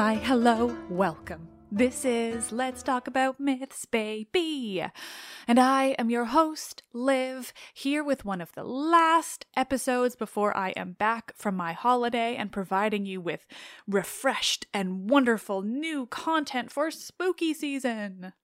Hi, hello, welcome. This is Let's Talk About Myths, baby. And I am your host, Liv, here with one of the last episodes before I am back from my holiday and providing you with refreshed and wonderful new content for spooky season.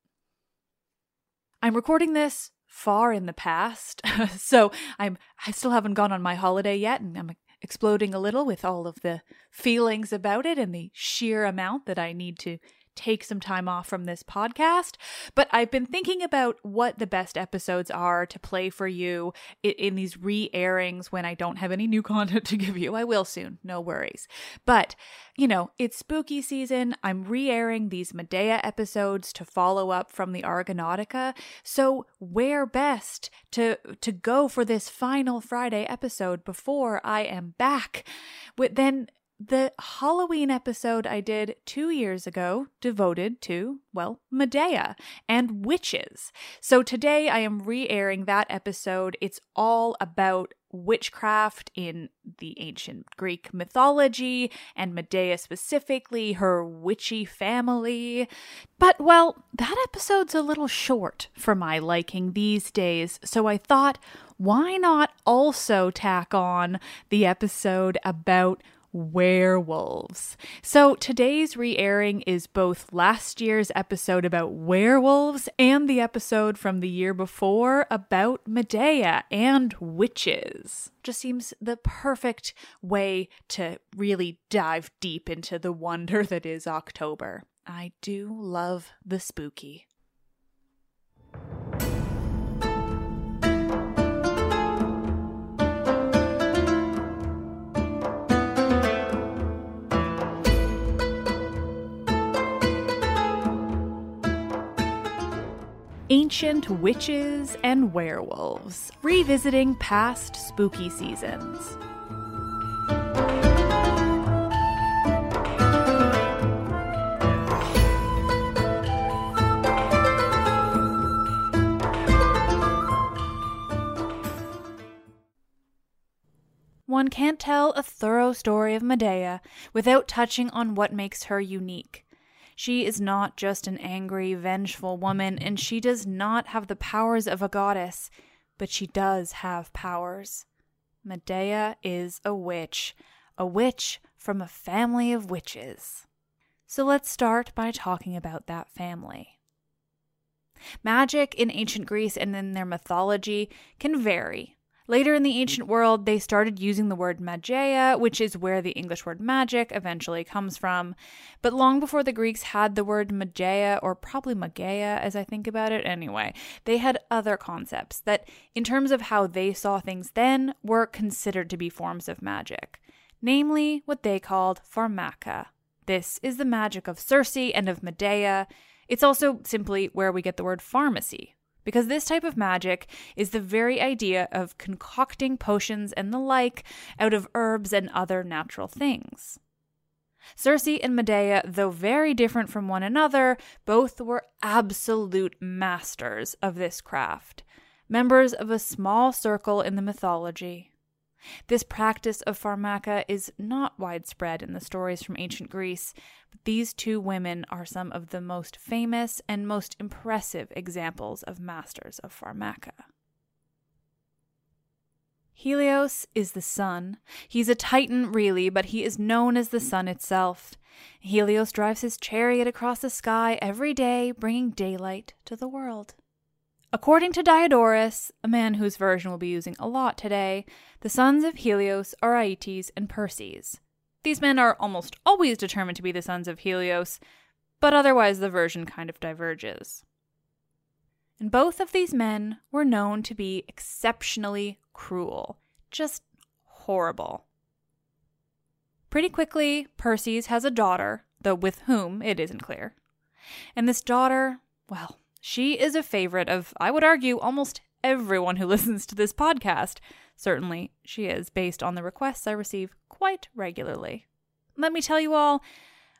I'm recording this far in the past, so I'm I still haven't gone on my holiday yet and I'm exploding a little with all of the feelings about it and the sheer amount that I need to take some time off from this podcast. But I've been thinking about what the best episodes are to play for you in, in these re airings when I don't have any new content to give you. I will soon, no worries. But, you know, it's spooky season. I'm re airing these Medea episodes to follow up from the Argonautica. So, where best to, to go for this final Friday episode before I am back? But then the Halloween episode I did two years ago devoted to, well, Medea and witches. So today I am re airing that episode. It's all about witchcraft in the ancient Greek mythology and Medea specifically, her witchy family. But, well, that episode's a little short for my liking these days, so I thought, why not also tack on the episode about werewolves. So today's re airing is both last year's episode about werewolves and the episode from the year before about Medea and witches. Just seems the perfect way to really dive deep into the wonder that is October. I do love the spooky. Ancient witches and werewolves, revisiting past spooky seasons. One can't tell a thorough story of Medea without touching on what makes her unique. She is not just an angry, vengeful woman, and she does not have the powers of a goddess, but she does have powers. Medea is a witch, a witch from a family of witches. So let's start by talking about that family. Magic in ancient Greece and in their mythology can vary Later in the ancient world, they started using the word magia, which is where the English word magic eventually comes from. But long before the Greeks had the word magia, or probably magia as I think about it anyway, they had other concepts that, in terms of how they saw things then, were considered to be forms of magic. Namely, what they called pharmaca. This is the magic of Circe and of Medea. It's also simply where we get the word pharmacy, because this type of magic is the very idea of concocting potions and the like out of herbs and other natural things. Circe and Medea, though very different from one another, both were absolute masters of this craft, members of a small circle in the mythology. This practice of pharmaca is not widespread in the stories from ancient Greece, these two women are some of the most famous and most impressive examples of masters of pharmaca. Helios is the sun. He's a titan, really, but he is known as the sun itself. Helios drives his chariot across the sky every day, bringing daylight to the world. According to Diodorus, a man whose version we'll be using a lot today, the sons of Helios are Aeetes and Perses. These men are almost always determined to be the sons of Helios, but otherwise the version kind of diverges. And both of these men were known to be exceptionally cruel, just horrible. Pretty quickly, Perses has a daughter, though with whom it isn't clear. And this daughter, well, she is a favorite of, I would argue, almost everyone who listens to this podcast. Certainly, she is, based on the requests I receive quite regularly. Let me tell you all,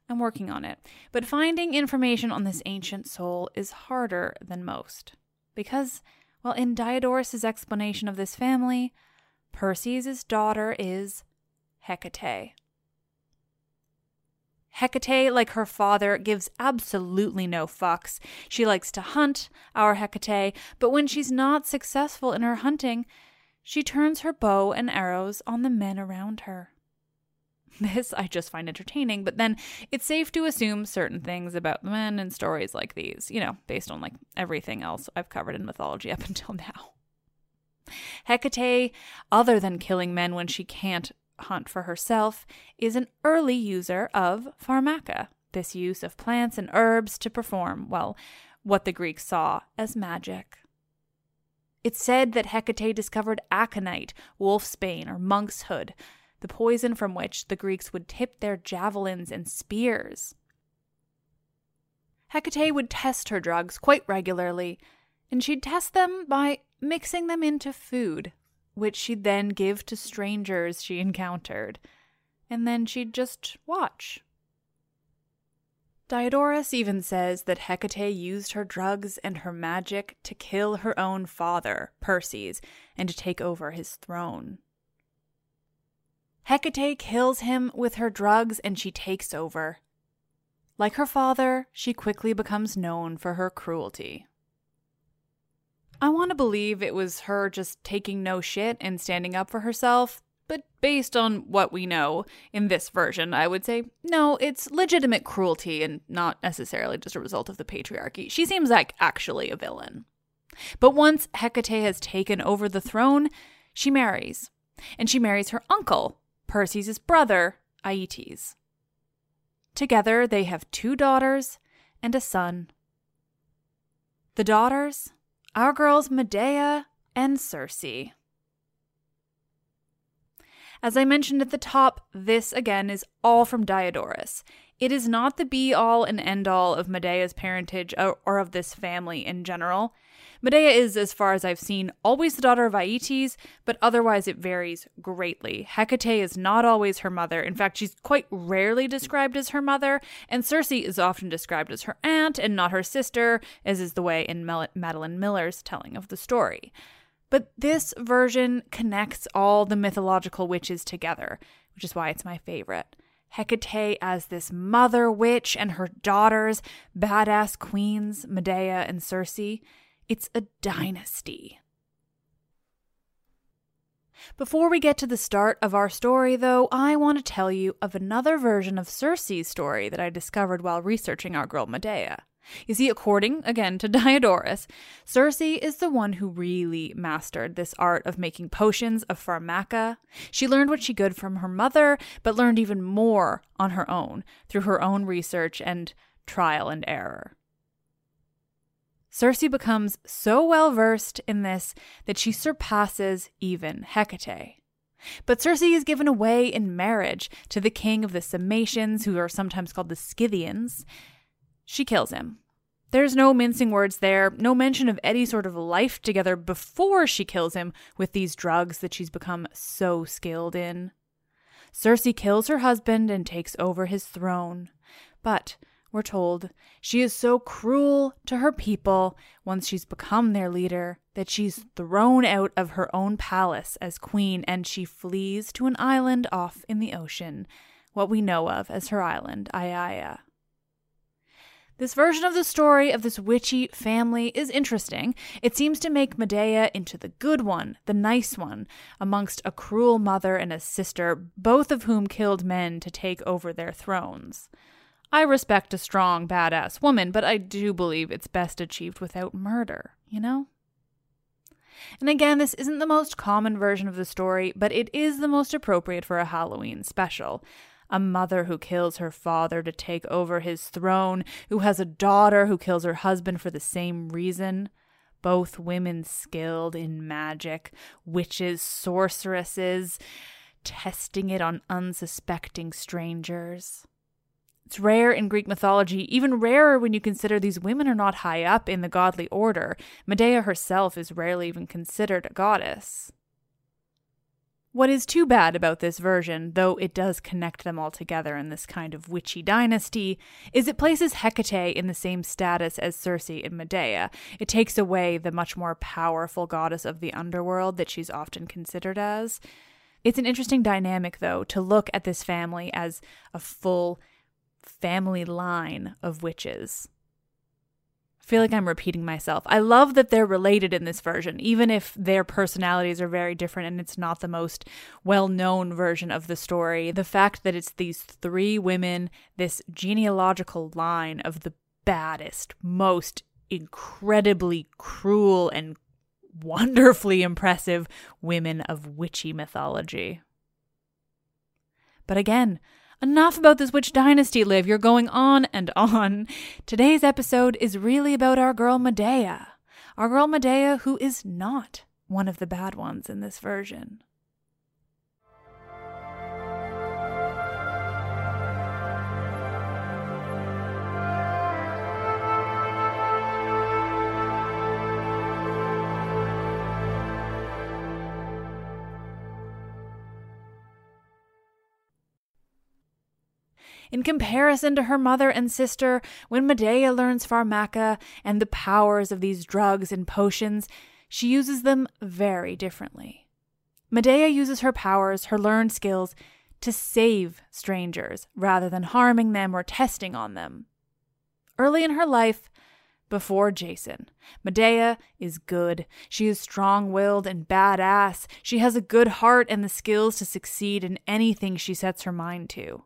I'm working on it. But finding information on this ancient soul is harder than most. Because, well, in Diodorus' explanation of this family, Perses' daughter is Hecate. Hecate, like her father, gives absolutely no fucks. She likes to hunt, our Hecate, but when she's not successful in her hunting, she turns her bow and arrows on the men around her. This I just find entertaining, but then it's safe to assume certain things about men and stories like these, you know, based on like everything else I've covered in mythology up until now. Hecate, other than killing men when she can't hunt for herself, is an early user of pharmaca, this use of plants and herbs to perform, well, what the Greeks saw as magic. It's said that Hecate discovered aconite, wolfsbane, or monk's hood, the poison from which the Greeks would tip their javelins and spears. Hecate would test her drugs quite regularly, and she'd test them by mixing them into food which she'd then give to strangers she encountered. and then she'd just watch. Diodorus even says that Hecate used her drugs and her magic to kill her own father, Perses, and to take over his throne. Hecate kills him with her drugs and she takes over. Like her father, she quickly becomes known for her cruelty. I want to believe it was her just taking no shit and standing up for herself, but based on what we know in this version, I would say no, it's legitimate cruelty and not necessarily just a result of the patriarchy. She seems like actually a villain. But once Hecate has taken over the throne, she marries. And she marries her uncle, Perses' brother, Aeetes. Together, they have two daughters and a son. The daughters, our girls Medea and Circe. As I mentioned at the top, this again is all from Diodorus. It is not the be all and end all of Medea's parentage or, of this family in general. Medea is, as far as I've seen, always the daughter of Aeetes, but otherwise it varies greatly. Hecate is not always her mother. In fact, she's quite rarely described as her mother, and Circe is often described as her aunt and not her sister, as is the way in Mel- Madeline Miller's telling of the story. But this version connects all the mythological witches together, which is why it's my favorite. Hecate as this mother witch and her daughters, badass queens, Medea and Circe. It's a dynasty. Before we get to the start of our story, though, I want to tell you of another version of Circe's story that I discovered while researching our girl Medea. You see, according again to Diodorus, Circe is the one who really mastered this art of making potions of pharmaca. She learned what she could from her mother, but learned even more on her own through her own research and trial and error. Circe becomes so well versed in this that she surpasses even Hecate. But Circe is given away in marriage to the king of the Sarmatians, who are sometimes called the Scythians, she kills him. There's no mincing words there, no mention of any sort of life together before she kills him with these drugs that she's become so skilled in. Circe kills her husband and takes over his throne. But, we're told, she is so cruel to her people once she's become their leader that she's thrown out of her own palace as queen and she flees to an island off in the ocean, what we know of as her island, Aiaia. This version of the story of this witchy family is interesting. It seems to make Medea into the good one, the nice one, amongst a cruel mother and a sister, both of whom killed men to take over their thrones. I respect a strong, badass woman, but I do believe it's best achieved without murder, you know? And again, this isn't the most common version of the story, but it is the most appropriate for a Halloween special a mother who kills her father to take over his throne, who has a daughter who kills her husband for the same reason. Both women skilled in magic, witches, sorceresses, testing it on unsuspecting strangers. It's rare in Greek mythology, even rarer when you consider these women are not high up in the godly order. Medea herself is rarely even considered a goddess. What is too bad about this version, though it does connect them all together in this kind of witchy dynasty, is it places Hecate in the same status as Circe and Medea. It takes away the much more powerful goddess of the underworld that she's often considered as. It's an interesting dynamic, though, to look at this family as a full family line of witches. I feel like I'm repeating myself. I love that they're related in this version, even if their personalities are very different and it's not the most well known version of the story. The fact that it's these three women, this genealogical line of the baddest, most incredibly cruel and wonderfully impressive women of witchy mythology. But again, Enough about this witch dynasty, Liv. You're going on and on. Today's episode is really about our girl Medea. Our girl Medea, who is not one of the bad ones in this version. In comparison to her mother and sister, when Medea learns pharmaca and the powers of these drugs and potions, she uses them very differently. Medea uses her powers, her learned skills, to save strangers rather than harming them or testing on them. Early in her life, before Jason. Medea is good. She is strong willed and badass. She has a good heart and the skills to succeed in anything she sets her mind to.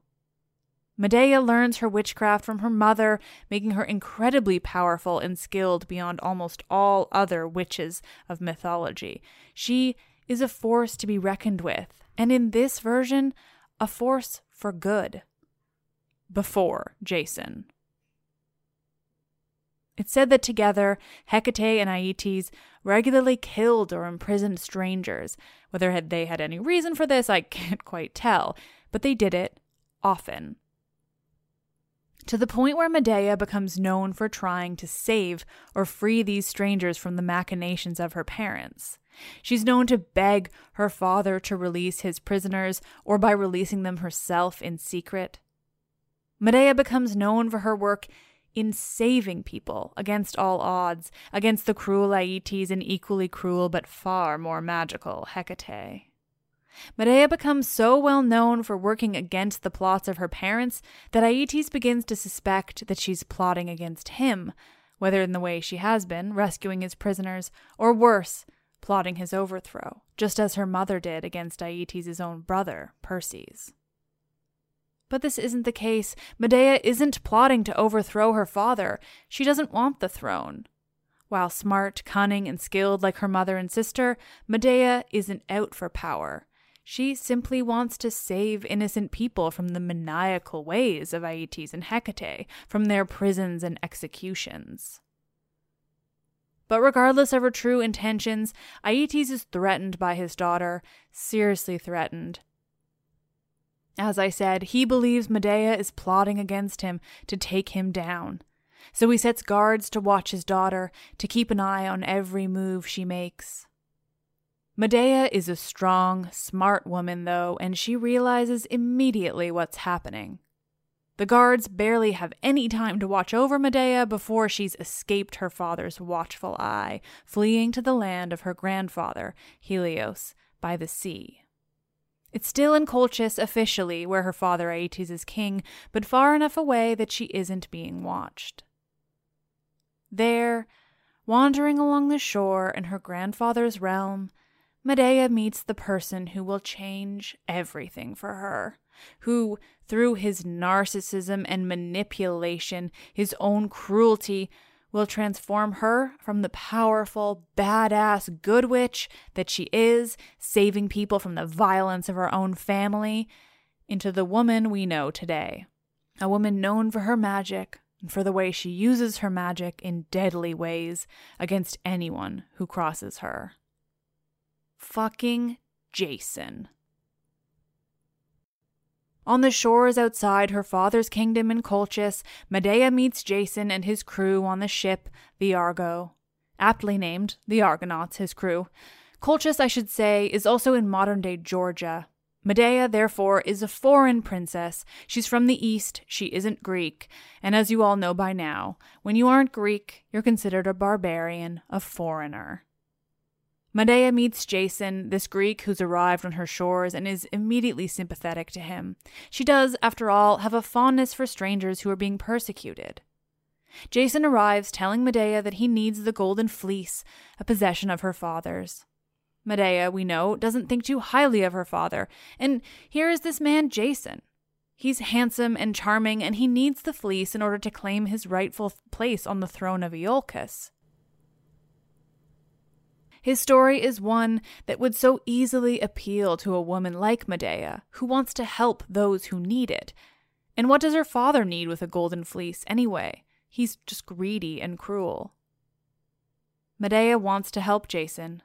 Medea learns her witchcraft from her mother, making her incredibly powerful and skilled beyond almost all other witches of mythology. She is a force to be reckoned with, and in this version, a force for good. Before Jason. It's said that together, Hecate and Aeetes regularly killed or imprisoned strangers. Whether they had any reason for this, I can't quite tell, but they did it often. To the point where Medea becomes known for trying to save or free these strangers from the machinations of her parents. She's known to beg her father to release his prisoners or by releasing them herself in secret. Medea becomes known for her work in saving people against all odds, against the cruel Aeetes and equally cruel but far more magical Hecate. Medea becomes so well known for working against the plots of her parents that Aeetes begins to suspect that she's plotting against him, whether in the way she has been, rescuing his prisoners, or worse, plotting his overthrow, just as her mother did against Aeetes' own brother, Perses. But this isn't the case. Medea isn't plotting to overthrow her father. She doesn't want the throne. While smart, cunning, and skilled like her mother and sister, Medea isn't out for power. She simply wants to save innocent people from the maniacal ways of Aeetes and Hecate, from their prisons and executions. But regardless of her true intentions, Aeetes is threatened by his daughter, seriously threatened, as I said, he believes Medea is plotting against him to take him down. So he sets guards to watch his daughter, to keep an eye on every move she makes. Medea is a strong, smart woman, though, and she realizes immediately what's happening. The guards barely have any time to watch over Medea before she's escaped her father's watchful eye, fleeing to the land of her grandfather, Helios, by the sea. It's still in Colchis officially, where her father Aeetes is king, but far enough away that she isn't being watched. There, wandering along the shore in her grandfather's realm, Medea meets the person who will change everything for her, who, through his narcissism and manipulation, his own cruelty, will transform her from the powerful, badass good witch that she is, saving people from the violence of her own family, into the woman we know today. A woman known for her magic and for the way she uses her magic in deadly ways against anyone who crosses her. Fucking Jason. On the shores outside her father's kingdom in Colchis, Medea meets Jason and his crew on the ship, the Argo. Aptly named, the Argonauts, his crew. Colchis, I should say, is also in modern day Georgia. Medea, therefore, is a foreign princess. She's from the East, she isn't Greek, and as you all know by now, when you aren't Greek, you're considered a barbarian, a foreigner. Medea meets Jason, this Greek who's arrived on her shores and is immediately sympathetic to him. She does, after all, have a fondness for strangers who are being persecuted. Jason arrives telling Medea that he needs the golden fleece, a possession of her father's. Medea, we know, doesn't think too highly of her father, and here is this man, Jason. He's handsome and charming, and he needs the fleece in order to claim his rightful place on the throne of Iolcus. His story is one that would so easily appeal to a woman like Medea, who wants to help those who need it. And what does her father need with a golden fleece anyway? He's just greedy and cruel. Medea wants to help Jason.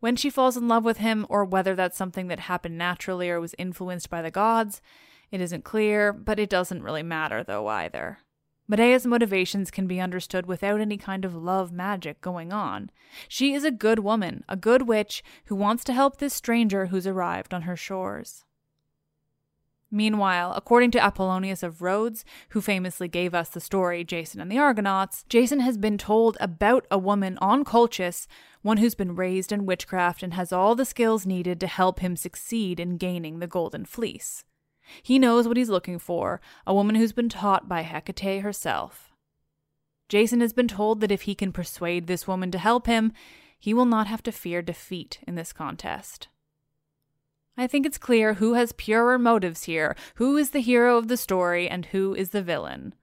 When she falls in love with him, or whether that's something that happened naturally or was influenced by the gods, it isn't clear, but it doesn't really matter though either. Medea's motivations can be understood without any kind of love magic going on. She is a good woman, a good witch who wants to help this stranger who's arrived on her shores. Meanwhile, according to Apollonius of Rhodes, who famously gave us the story Jason and the Argonauts, Jason has been told about a woman on Colchis, one who's been raised in witchcraft and has all the skills needed to help him succeed in gaining the Golden Fleece. He knows what he's looking for a woman who's been taught by Hecate herself. Jason has been told that if he can persuade this woman to help him, he will not have to fear defeat in this contest. I think it's clear who has purer motives here, who is the hero of the story, and who is the villain.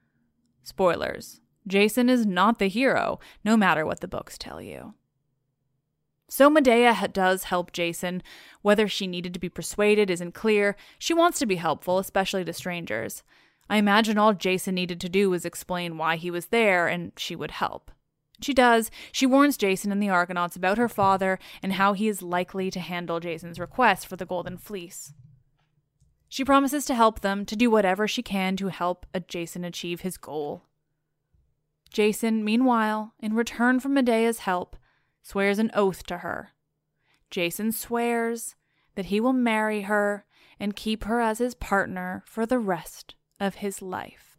Spoilers Jason is not the hero, no matter what the books tell you. So Medea does help Jason. Whether she needed to be persuaded isn't clear. She wants to be helpful, especially to strangers. I imagine all Jason needed to do was explain why he was there, and she would help. She does. She warns Jason and the Argonauts about her father and how he is likely to handle Jason's request for the Golden Fleece. She promises to help them, to do whatever she can to help Jason achieve his goal. Jason, meanwhile, in return for Medea's help, swears an oath to her. Jason swears that he will marry her and keep her as his partner for the rest of his life.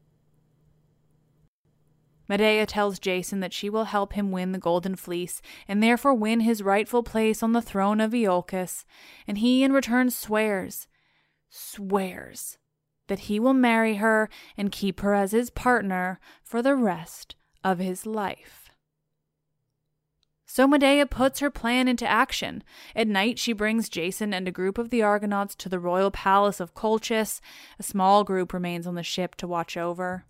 Medea tells Jason that she will help him win the Golden Fleece and therefore win his rightful place on the throne of Iolcus, and he in return swears, swears, that he will marry her and keep her as his partner for the rest of his life. So Medea puts her plan into action. At night, she brings Jason and a group of the Argonauts to the royal palace of Colchis. A small group remains on the ship to watch over.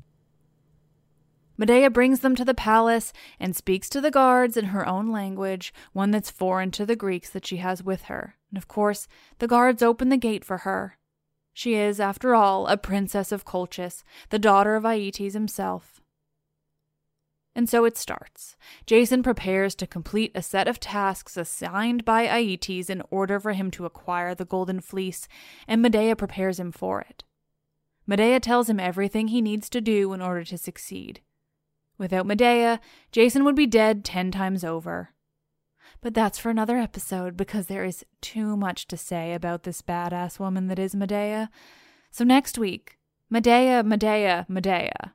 Medea brings them to the palace and speaks to the guards in her own language, one that's foreign to the Greeks that she has with her. And of course, the guards open the gate for her. She is, after all, a princess of Colchis, the daughter of Aeetes himself. And so it starts. Jason prepares to complete a set of tasks assigned by Aeetes in order for him to acquire the Golden Fleece, and Medea prepares him for it. Medea tells him everything he needs to do in order to succeed. Without Medea, Jason would be dead 10 times over. But that's for another episode because there is too much to say about this badass woman that is Medea. So next week, Medea, Medea, Medea.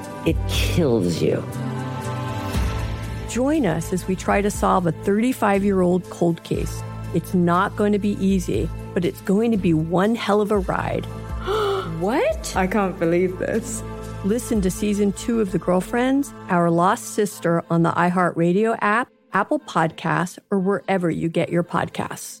it kills you. Join us as we try to solve a 35 year old cold case. It's not going to be easy, but it's going to be one hell of a ride. what? I can't believe this. Listen to season two of The Girlfriends, Our Lost Sister on the iHeartRadio app, Apple Podcasts, or wherever you get your podcasts.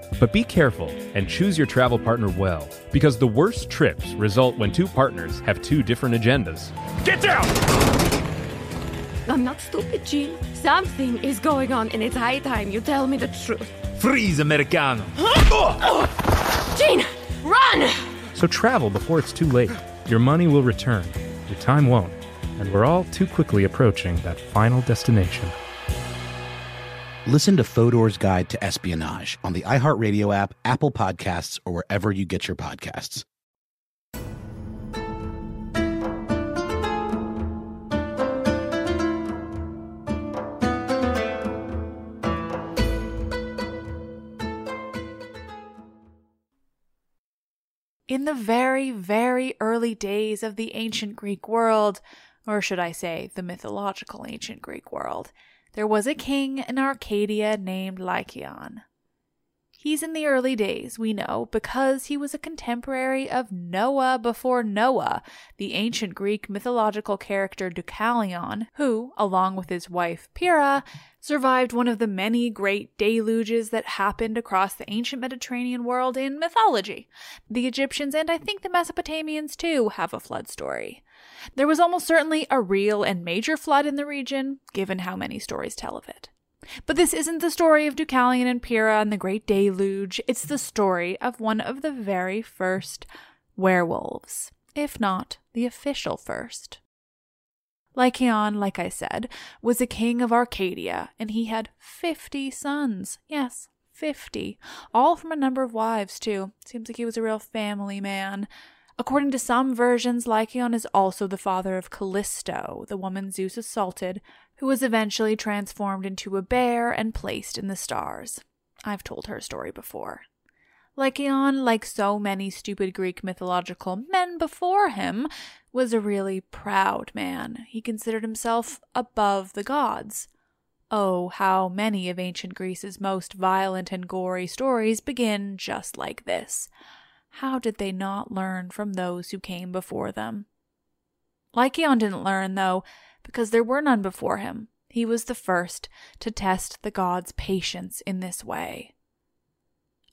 But be careful and choose your travel partner well, because the worst trips result when two partners have two different agendas. Get down! I'm not stupid, Gene. Something is going on, and it's high time you tell me the truth. Freeze, Americano! Gene, run! So travel before it's too late. Your money will return, your time won't, and we're all too quickly approaching that final destination. Listen to Fodor's Guide to Espionage on the iHeartRadio app, Apple Podcasts, or wherever you get your podcasts. In the very, very early days of the ancient Greek world, or should I say, the mythological ancient Greek world, there was a king in Arcadia named Lycaon. He's in the early days, we know, because he was a contemporary of Noah before Noah, the ancient Greek mythological character Deucalion, who, along with his wife Pyrrha, survived one of the many great deluges that happened across the ancient Mediterranean world in mythology. The Egyptians and I think the Mesopotamians too have a flood story. There was almost certainly a real and major flood in the region, given how many stories tell of it. But this isn't the story of Deucalion and Pyrrha and the Great Deluge. It's the story of one of the very first werewolves, if not the official first. Lycaon, like I said, was a king of Arcadia, and he had fifty sons. Yes, fifty. All from a number of wives, too. Seems like he was a real family man. According to some versions, Lycaon is also the father of Callisto, the woman Zeus assaulted, who was eventually transformed into a bear and placed in the stars. I've told her story before. Lycaon, like so many stupid Greek mythological men before him, was a really proud man. He considered himself above the gods. Oh, how many of ancient Greece's most violent and gory stories begin just like this. How did they not learn from those who came before them? Lycaon didn't learn, though, because there were none before him. He was the first to test the gods' patience in this way.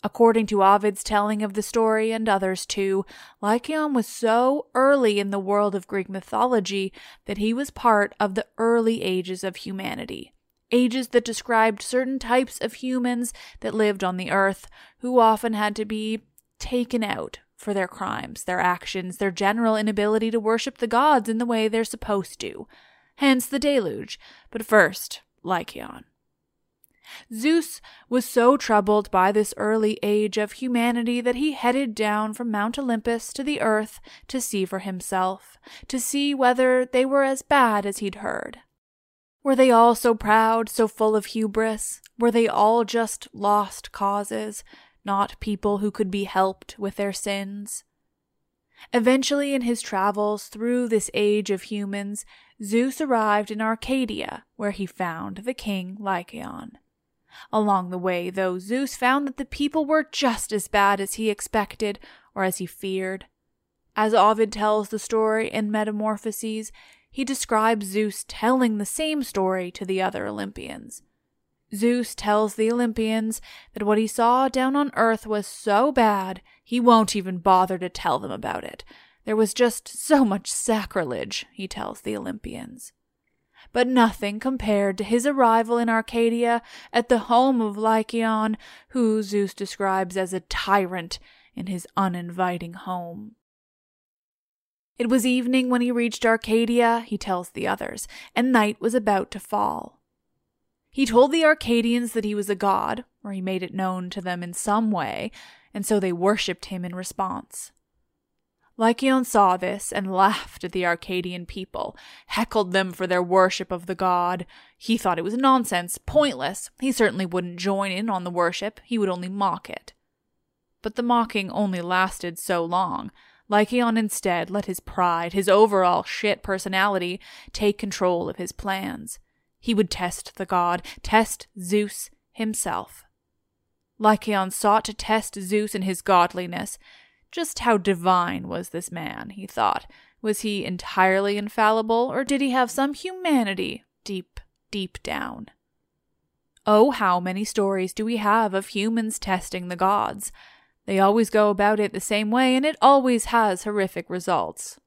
According to Ovid's telling of the story and others too, Lycaon was so early in the world of Greek mythology that he was part of the early ages of humanity. Ages that described certain types of humans that lived on the earth, who often had to be taken out for their crimes, their actions, their general inability to worship the gods in the way they're supposed to. Hence the deluge. But first, Lycaon. Zeus was so troubled by this early age of humanity that he headed down from Mount Olympus to the earth to see for himself, to see whether they were as bad as he'd heard. Were they all so proud, so full of hubris? Were they all just lost causes, not people who could be helped with their sins? Eventually, in his travels through this age of humans, Zeus arrived in Arcadia, where he found the king Lycaon. Along the way, though, Zeus found that the people were just as bad as he expected or as he feared. As Ovid tells the story in Metamorphoses, he describes Zeus telling the same story to the other Olympians. Zeus tells the Olympians that what he saw down on earth was so bad he won't even bother to tell them about it. There was just so much sacrilege, he tells the Olympians. But nothing compared to his arrival in Arcadia at the home of Lycaon, who Zeus describes as a tyrant in his uninviting home. It was evening when he reached Arcadia, he tells the others, and night was about to fall. He told the Arcadians that he was a god, or he made it known to them in some way, and so they worshipped him in response. Lycaon saw this and laughed at the Arcadian people, heckled them for their worship of the god. He thought it was nonsense, pointless. He certainly wouldn't join in on the worship, he would only mock it. But the mocking only lasted so long. Lycaon instead let his pride, his overall shit personality, take control of his plans. He would test the god, test Zeus himself. Lycaon sought to test Zeus in his godliness. Just how divine was this man, he thought. Was he entirely infallible, or did he have some humanity deep, deep down? Oh, how many stories do we have of humans testing the gods? They always go about it the same way, and it always has horrific results.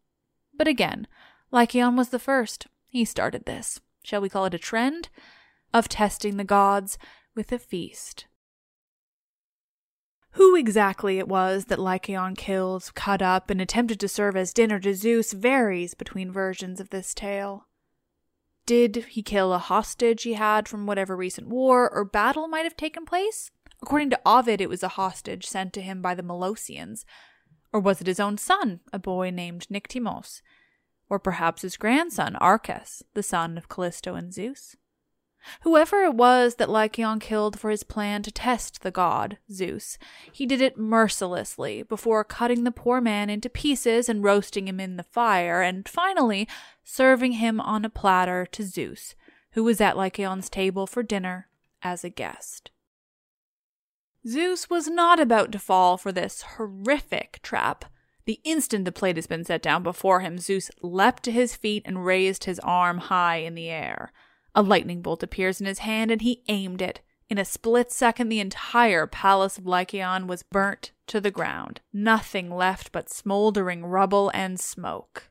But again, Lycaon was the first. He started this. Shall we call it a trend? Of testing the gods with a feast. Who exactly it was that Lycaon killed, cut up, and attempted to serve as dinner to Zeus varies between versions of this tale. Did he kill a hostage he had from whatever recent war or battle might have taken place? According to Ovid, it was a hostage sent to him by the Molossians. Or was it his own son, a boy named Nyctimos? Or perhaps his grandson, Arcas, the son of Callisto and Zeus? Whoever it was that Lycaon killed for his plan to test the god, Zeus, he did it mercilessly before cutting the poor man into pieces and roasting him in the fire, and finally serving him on a platter to Zeus, who was at Lycaon's table for dinner as a guest. Zeus was not about to fall for this horrific trap. The instant the plate has been set down before him, Zeus leapt to his feet and raised his arm high in the air. A lightning bolt appears in his hand, and he aimed it. In a split second, the entire palace of Lycaon was burnt to the ground, nothing left but smoldering rubble and smoke.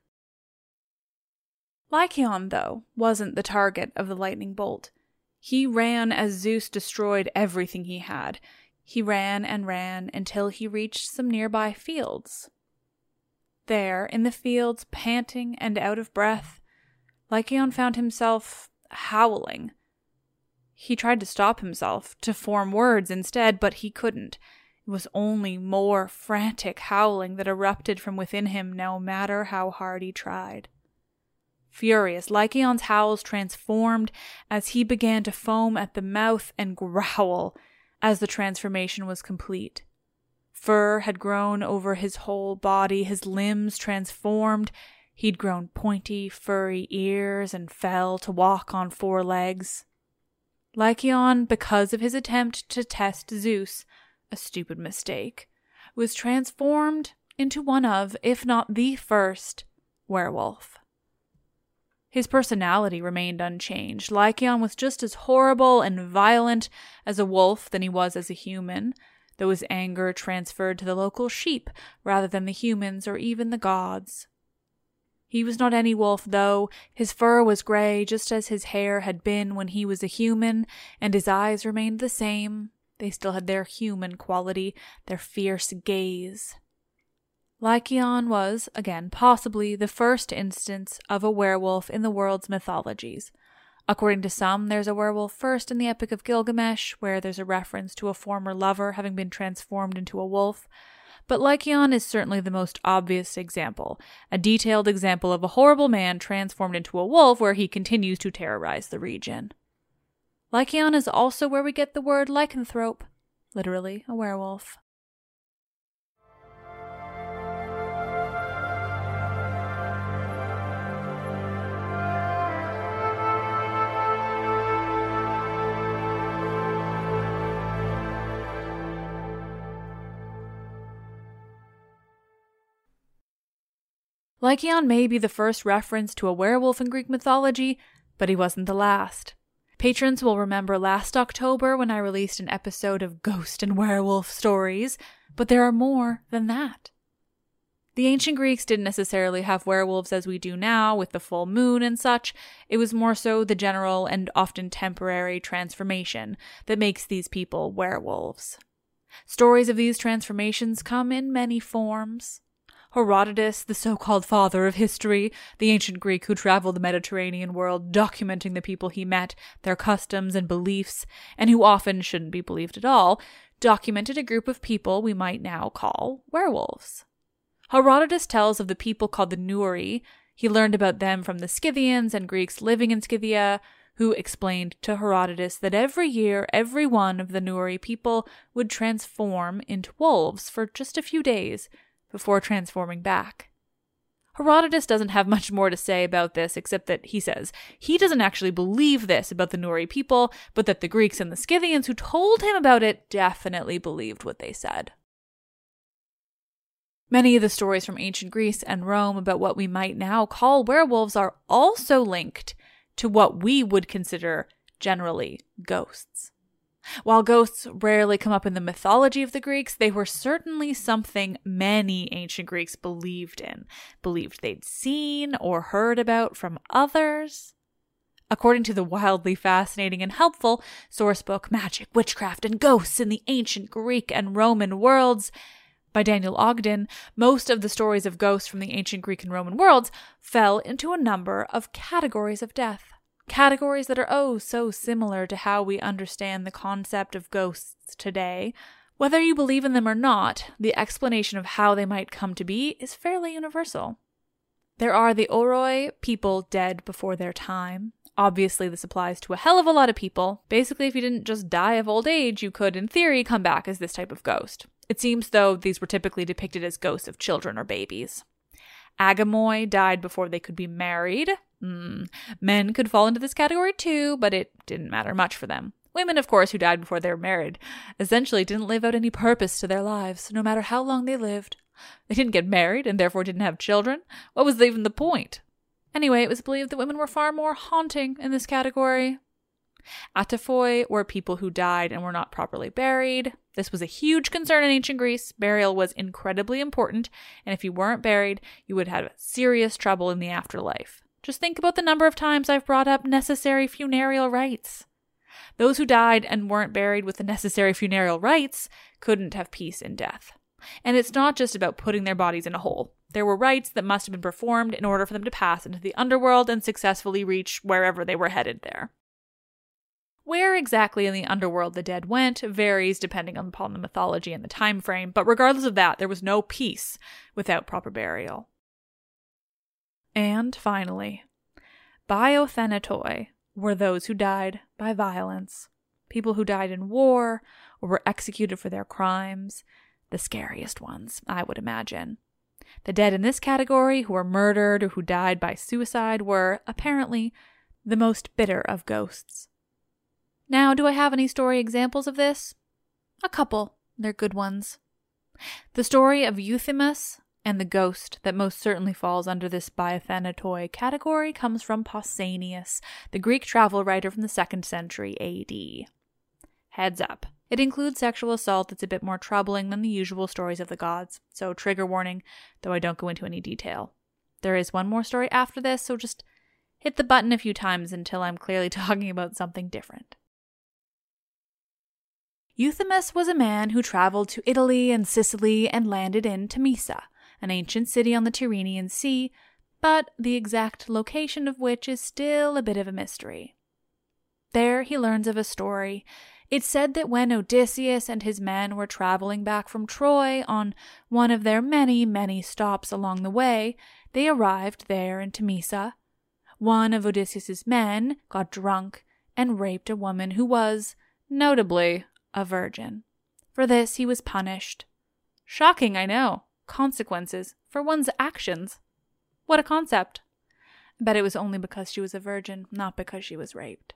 Lycaon, though, wasn't the target of the lightning bolt. He ran as Zeus destroyed everything he had. He ran and ran until he reached some nearby fields. There, in the fields, panting and out of breath, Lycaon found himself howling. He tried to stop himself, to form words instead, but he couldn't. It was only more frantic howling that erupted from within him, no matter how hard he tried. Furious, Lycaon's howls transformed as he began to foam at the mouth and growl as the transformation was complete. Fur had grown over his whole body, his limbs transformed, He'd grown pointy, furry ears and fell to walk on four legs. Lycaon, because of his attempt to test Zeus, a stupid mistake, was transformed into one of, if not the first, werewolf. His personality remained unchanged. Lycaon was just as horrible and violent as a wolf than he was as a human, though his anger transferred to the local sheep rather than the humans or even the gods. He was not any wolf, though. His fur was gray, just as his hair had been when he was a human, and his eyes remained the same. They still had their human quality, their fierce gaze. Lycaon was, again, possibly the first instance of a werewolf in the world's mythologies. According to some, there's a werewolf first in the Epic of Gilgamesh, where there's a reference to a former lover having been transformed into a wolf. But Lycaon is certainly the most obvious example, a detailed example of a horrible man transformed into a wolf where he continues to terrorize the region. Lycaon is also where we get the word lycanthrope, literally a werewolf. Lycaon may be the first reference to a werewolf in Greek mythology, but he wasn't the last. Patrons will remember last October when I released an episode of ghost and werewolf stories, but there are more than that. The ancient Greeks didn't necessarily have werewolves as we do now, with the full moon and such. It was more so the general and often temporary transformation that makes these people werewolves. Stories of these transformations come in many forms. Herodotus, the so called father of history, the ancient Greek who traveled the Mediterranean world documenting the people he met, their customs and beliefs, and who often shouldn't be believed at all, documented a group of people we might now call werewolves. Herodotus tells of the people called the Neuri. He learned about them from the Scythians and Greeks living in Scythia, who explained to Herodotus that every year every one of the Neuri people would transform into wolves for just a few days before transforming back. Herodotus doesn't have much more to say about this except that he says he doesn't actually believe this about the Neuri people, but that the Greeks and the Scythians who told him about it definitely believed what they said. Many of the stories from ancient Greece and Rome about what we might now call werewolves are also linked to what we would consider generally ghosts. While ghosts rarely come up in the mythology of the Greeks, they were certainly something many ancient Greeks believed in, believed they'd seen or heard about from others. According to the wildly fascinating and helpful sourcebook Magic, Witchcraft, and Ghosts in the Ancient Greek and Roman Worlds by Daniel Ogden, most of the stories of ghosts from the ancient Greek and Roman worlds fell into a number of categories of death. Categories that are oh so similar to how we understand the concept of ghosts today. Whether you believe in them or not, the explanation of how they might come to be is fairly universal. There are the Aoroi, people dead before their time. Obviously, this applies to a hell of a lot of people. Basically, if you didn't just die of old age, you could, in theory, come back as this type of ghost. It seems, though, these were typically depicted as ghosts of children or babies. Agamoi died before they could be married. Mm. Men could fall into this category too, but it didn't matter much for them. Women, of course, who died before they were married, essentially didn't live out any purpose to their lives, no matter how long they lived. They didn't get married and therefore didn't have children. What was even the point? Anyway, it was believed that women were far more haunting in this category. Ataphoi were people who died and were not properly buried. This was a huge concern in ancient Greece. Burial was incredibly important, and if you weren't buried, you would have serious trouble in the afterlife. Just think about the number of times I've brought up necessary funereal rites. Those who died and weren't buried with the necessary funereal rites couldn't have peace in death. And it's not just about putting their bodies in a hole. There were rites that must have been performed in order for them to pass into the underworld and successfully reach wherever they were headed there. Where exactly in the underworld the dead went varies depending upon the mythology and the time frame, but regardless of that, there was no peace without proper burial. And finally, biothanatoi were those who died by violence, people who died in war or were executed for their crimes, the scariest ones, I would imagine. The dead in this category who were murdered or who died by suicide were, apparently, the most bitter of ghosts. Now, do I have any story examples of this? A couple. They're good ones. The story of Euthymus and the ghost that most certainly falls under this biothanatoi category comes from Pausanias, the Greek travel writer from the 2nd century AD. Heads up. It includes sexual assault that's a bit more troubling than the usual stories of the gods, so trigger warning, though I don't go into any detail. There is one more story after this, so just hit the button a few times until I'm clearly talking about something different. Euthymus was a man who traveled to Italy and Sicily and landed in Temesa, an ancient city on the Tyrrhenian Sea, but the exact location of which is still a bit of a mystery. There he learns of a story. It's said that when Odysseus and his men were traveling back from Troy on one of their many, many stops along the way, they arrived there in Temesa. One of Odysseus's men got drunk and raped a woman who was, notably, a virgin. For this he was punished. Shocking, I know consequences for one's actions. What a concept. Bet it was only because she was a virgin, not because she was raped.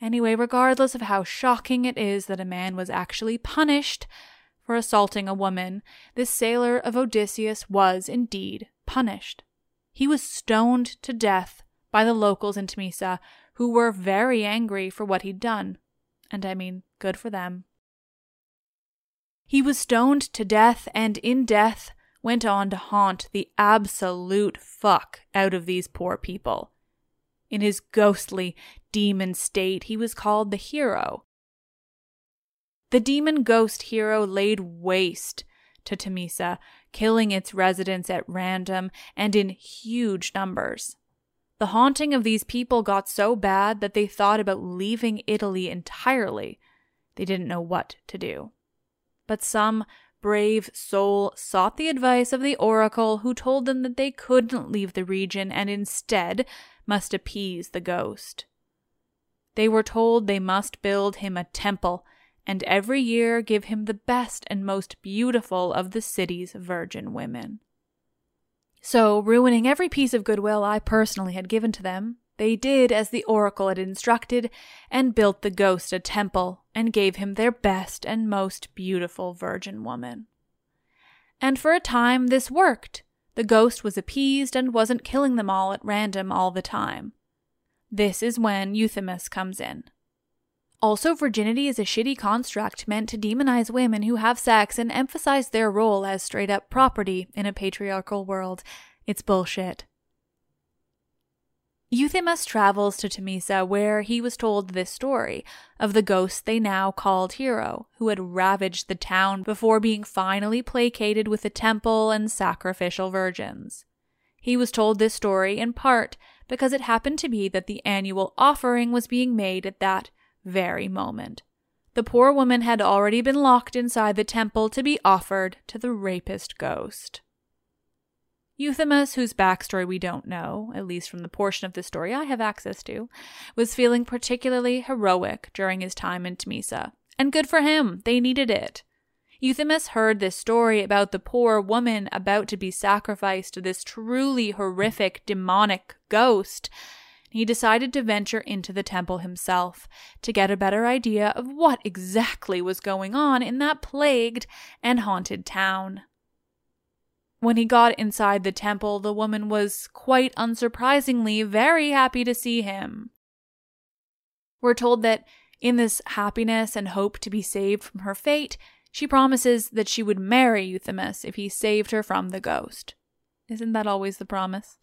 Anyway, regardless of how shocking it is that a man was actually punished for assaulting a woman, this sailor of Odysseus was indeed punished. He was stoned to death by the locals in Temesa, who were very angry for what he'd done. And I mean, good for them. He was stoned to death and in death went on to haunt the absolute fuck out of these poor people. In his ghostly demon state, he was called the hero. The demon ghost hero laid waste to Temesa, killing its residents at random and in huge numbers. The haunting of these people got so bad that they thought about leaving Italy entirely. They didn't know what to do but some brave soul sought the advice of the oracle, who told them that they couldn't leave the region and instead must appease the ghost. They were told they must build him a temple and every year give him the best and most beautiful of the city's virgin women. So, ruining every piece of goodwill I personally had given to them, they did as the oracle had instructed and built the ghost a temple and gave him their best and most beautiful virgin woman. And for a time this worked. The ghost was appeased and wasn't killing them all at random all the time. This is when Euthymus comes in. Also, virginity is a shitty construct meant to demonize women who have sex and emphasize their role as straight up property in a patriarchal world. It's bullshit. Euthymus travels to Temesa, where he was told this story of the ghost they now called Hero, who had ravaged the town before being finally placated with a temple and sacrificial virgins. He was told this story in part because it happened to be that the annual offering was being made at that very moment. The poor woman had already been locked inside the temple to be offered to the rapist ghost. Euthymus, whose backstory we don't know, at least from the portion of the story I have access to, was feeling particularly heroic during his time in Temesa. And good for him, they needed it. Euthymus heard this story about the poor woman about to be sacrificed to this truly horrific demonic ghost, he decided to venture into the temple himself to get a better idea of what exactly was going on in that plagued and haunted town. When he got inside the temple, the woman was quite unsurprisingly very happy to see him. We're told that in this happiness and hope to be saved from her fate, she promises that she would marry Euthymus if he saved her from the ghost. Isn't that always the promise?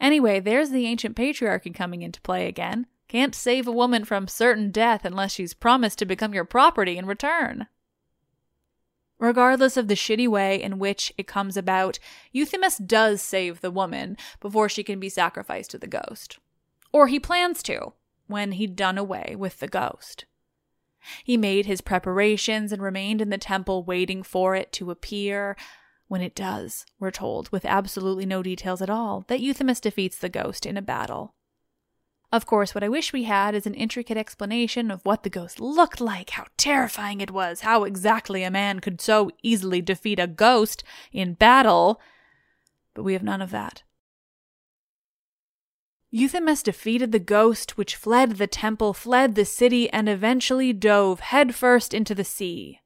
Anyway, there's the ancient patriarchy coming into play again. Can't save a woman from certain death unless she's promised to become your property in return. Regardless of the shitty way in which it comes about, Euthymus does save the woman before she can be sacrificed to the ghost. Or he plans to, when he'd done away with the ghost. He made his preparations and remained in the temple waiting for it to appear when it does, we're told, with absolutely no details at all, that Euthymus defeats the ghost in a battle. Of course, what I wish we had is an intricate explanation of what the ghost looked like, how terrifying it was, how exactly a man could so easily defeat a ghost in battle, but we have none of that. Euthymus defeated the ghost, which fled the temple, fled the city, and eventually dove headfirst into the sea.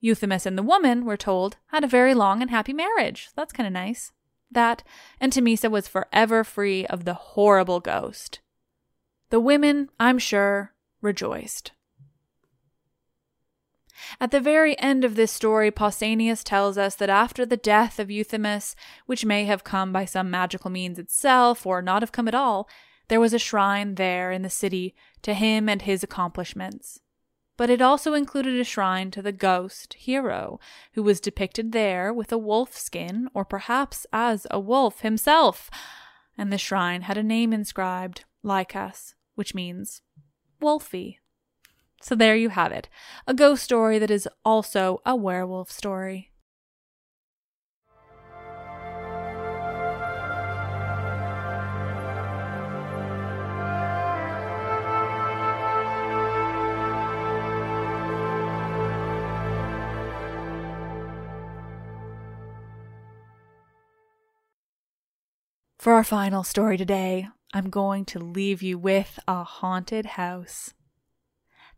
Euthymus and the woman, we're told, had a very long and happy marriage. That's kind of nice. That, and Temesa was forever free of the horrible ghost. The women, I'm sure, rejoiced. At the very end of this story, Pausanias tells us that after the death of Euthymus, which may have come by some magical means itself or not have come at all, there was a shrine there in the city to him and his accomplishments but it also included a shrine to the ghost hero, who was depicted there with a wolf skin, or perhaps as a wolf himself. And the shrine had a name inscribed, Lycas, which means wolfy. So there you have it, a ghost story that is also a werewolf story. For our final story today, I'm going to leave you with a haunted house.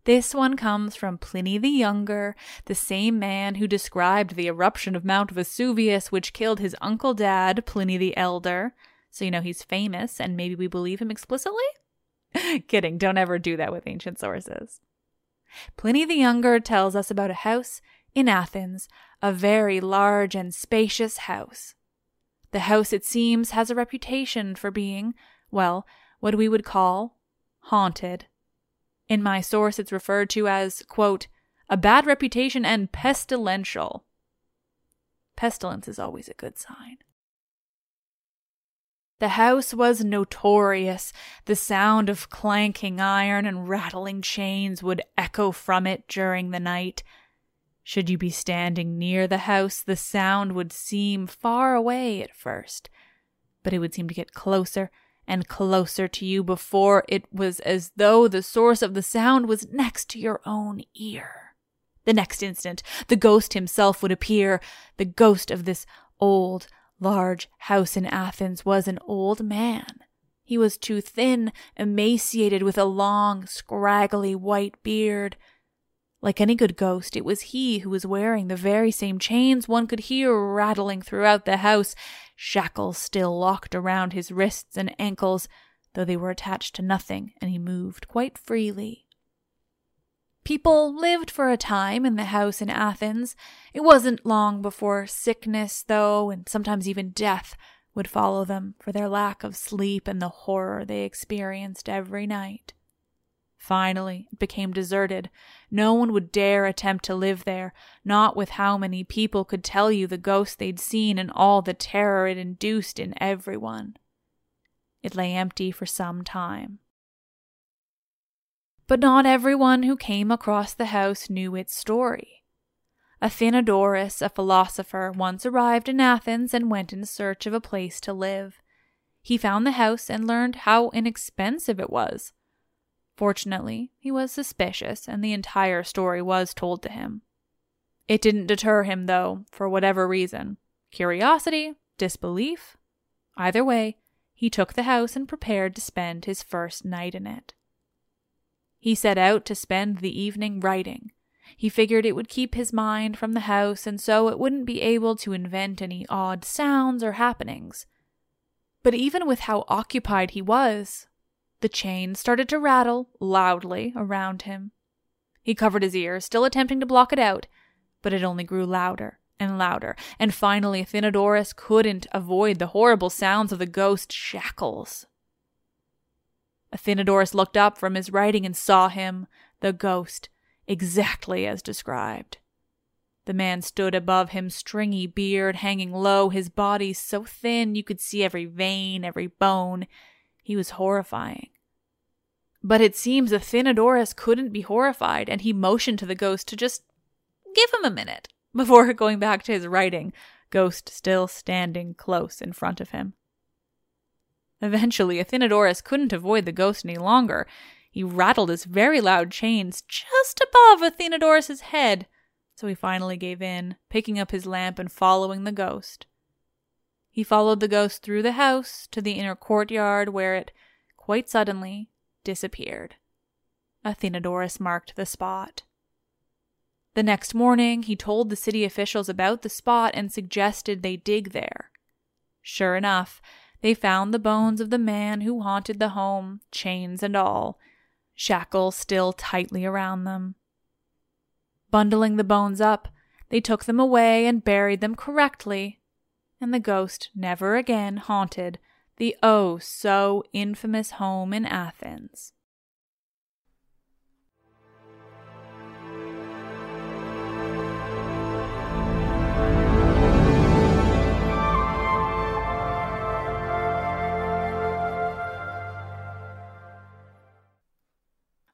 This one comes from Pliny the Younger, the same man who described the eruption of Mount Vesuvius, which killed his uncle dad, Pliny the Elder. So, you know, he's famous, and maybe we believe him explicitly? Kidding, don't ever do that with ancient sources. Pliny the Younger tells us about a house in Athens, a very large and spacious house. The house, it seems, has a reputation for being, well, what we would call haunted. In my source, it's referred to as, quote, a bad reputation and pestilential. Pestilence is always a good sign. The house was notorious. The sound of clanking iron and rattling chains would echo from it during the night. Should you be standing near the house, the sound would seem far away at first, but it would seem to get closer and closer to you before it was as though the source of the sound was next to your own ear. The next instant, the ghost himself would appear. The ghost of this old, large house in Athens was an old man. He was too thin, emaciated, with a long, scraggly white beard. Like any good ghost, it was he who was wearing the very same chains one could hear rattling throughout the house, shackles still locked around his wrists and ankles, though they were attached to nothing and he moved quite freely. People lived for a time in the house in Athens. It wasn't long before sickness, though, and sometimes even death would follow them for their lack of sleep and the horror they experienced every night. Finally, it became deserted. No one would dare attempt to live there, not with how many people could tell you the ghost they'd seen and all the terror it induced in everyone. It lay empty for some time. But not everyone who came across the house knew its story. Athenodorus, a philosopher, once arrived in Athens and went in search of a place to live. He found the house and learned how inexpensive it was. Fortunately, he was suspicious, and the entire story was told to him. It didn't deter him, though, for whatever reason curiosity, disbelief. Either way, he took the house and prepared to spend his first night in it. He set out to spend the evening writing. He figured it would keep his mind from the house, and so it wouldn't be able to invent any odd sounds or happenings. But even with how occupied he was, the chain started to rattle loudly around him. He covered his ears, still attempting to block it out, but it only grew louder and louder, and finally Athenodorus couldn't avoid the horrible sounds of the ghost shackles. Athenodorus looked up from his writing and saw him, the ghost, exactly as described. The man stood above him, stringy beard hanging low, his body so thin you could see every vein, every bone. He was horrifying. But it seems Athenodorus couldn't be horrified, and he motioned to the ghost to just give him a minute before going back to his writing, Ghost still standing close in front of him. Eventually, Athenodorus couldn't avoid the ghost any longer. He rattled his very loud chains just above Athenodorus's head, so he finally gave in, picking up his lamp and following the ghost. He followed the ghost through the house to the inner courtyard where it, quite suddenly, disappeared. Athenodorus marked the spot. The next morning, he told the city officials about the spot and suggested they dig there. Sure enough, they found the bones of the man who haunted the home, chains and all, shackles still tightly around them. Bundling the bones up, they took them away and buried them correctly, and the ghost never again haunted the oh so infamous home in Athens.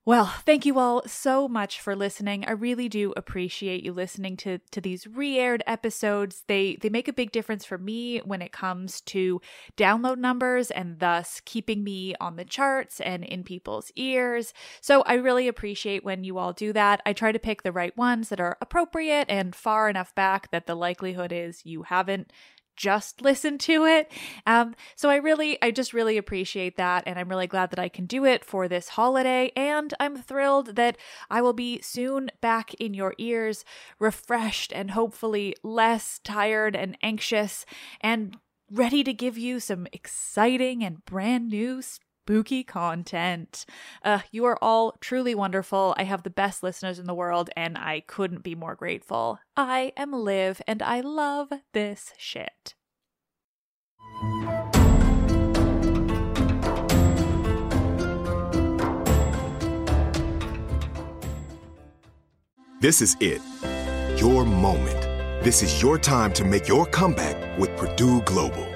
Well, thank you all so much for listening. I really do appreciate you listening to to these re-aired episodes. They they make a big difference for me when it comes to download numbers and thus keeping me on the charts and in people's ears. So I really appreciate when you all do that. I try to pick the right ones that are appropriate and far enough back that the likelihood is you haven't just listen to it. Um, so I really, I just really appreciate that. And I'm really glad that I can do it for this holiday. And I'm thrilled that I will be soon back in your ears, refreshed and hopefully less tired and anxious and ready to give you some exciting and brand new spooky content. Uh, you are all truly wonderful. I have the best listeners in the world, and I couldn't be more grateful. I am Liv, and I love this shit. This is it. Your moment. This is your time to make your comeback with Purdue Global.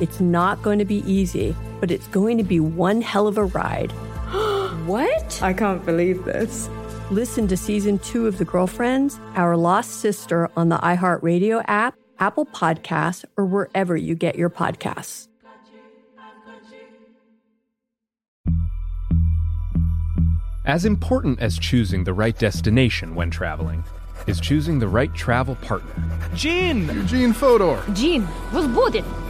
It's not going to be easy, but it's going to be one hell of a ride. what? I can't believe this. Listen to season two of The Girlfriends, Our Lost Sister on the iHeartRadio app, Apple Podcasts, or wherever you get your podcasts. As important as choosing the right destination when traveling is choosing the right travel partner. Gene! Eugene Fodor! Gene, was we'll!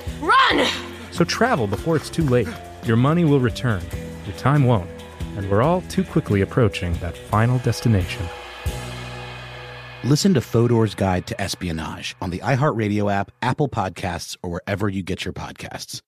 run! So travel before it's too late. Your money will return, your time won't, and we're all too quickly approaching that final destination. Listen to Fodor's Guide to Espionage on the iHeartRadio app, Apple Podcasts, or wherever you get your podcasts.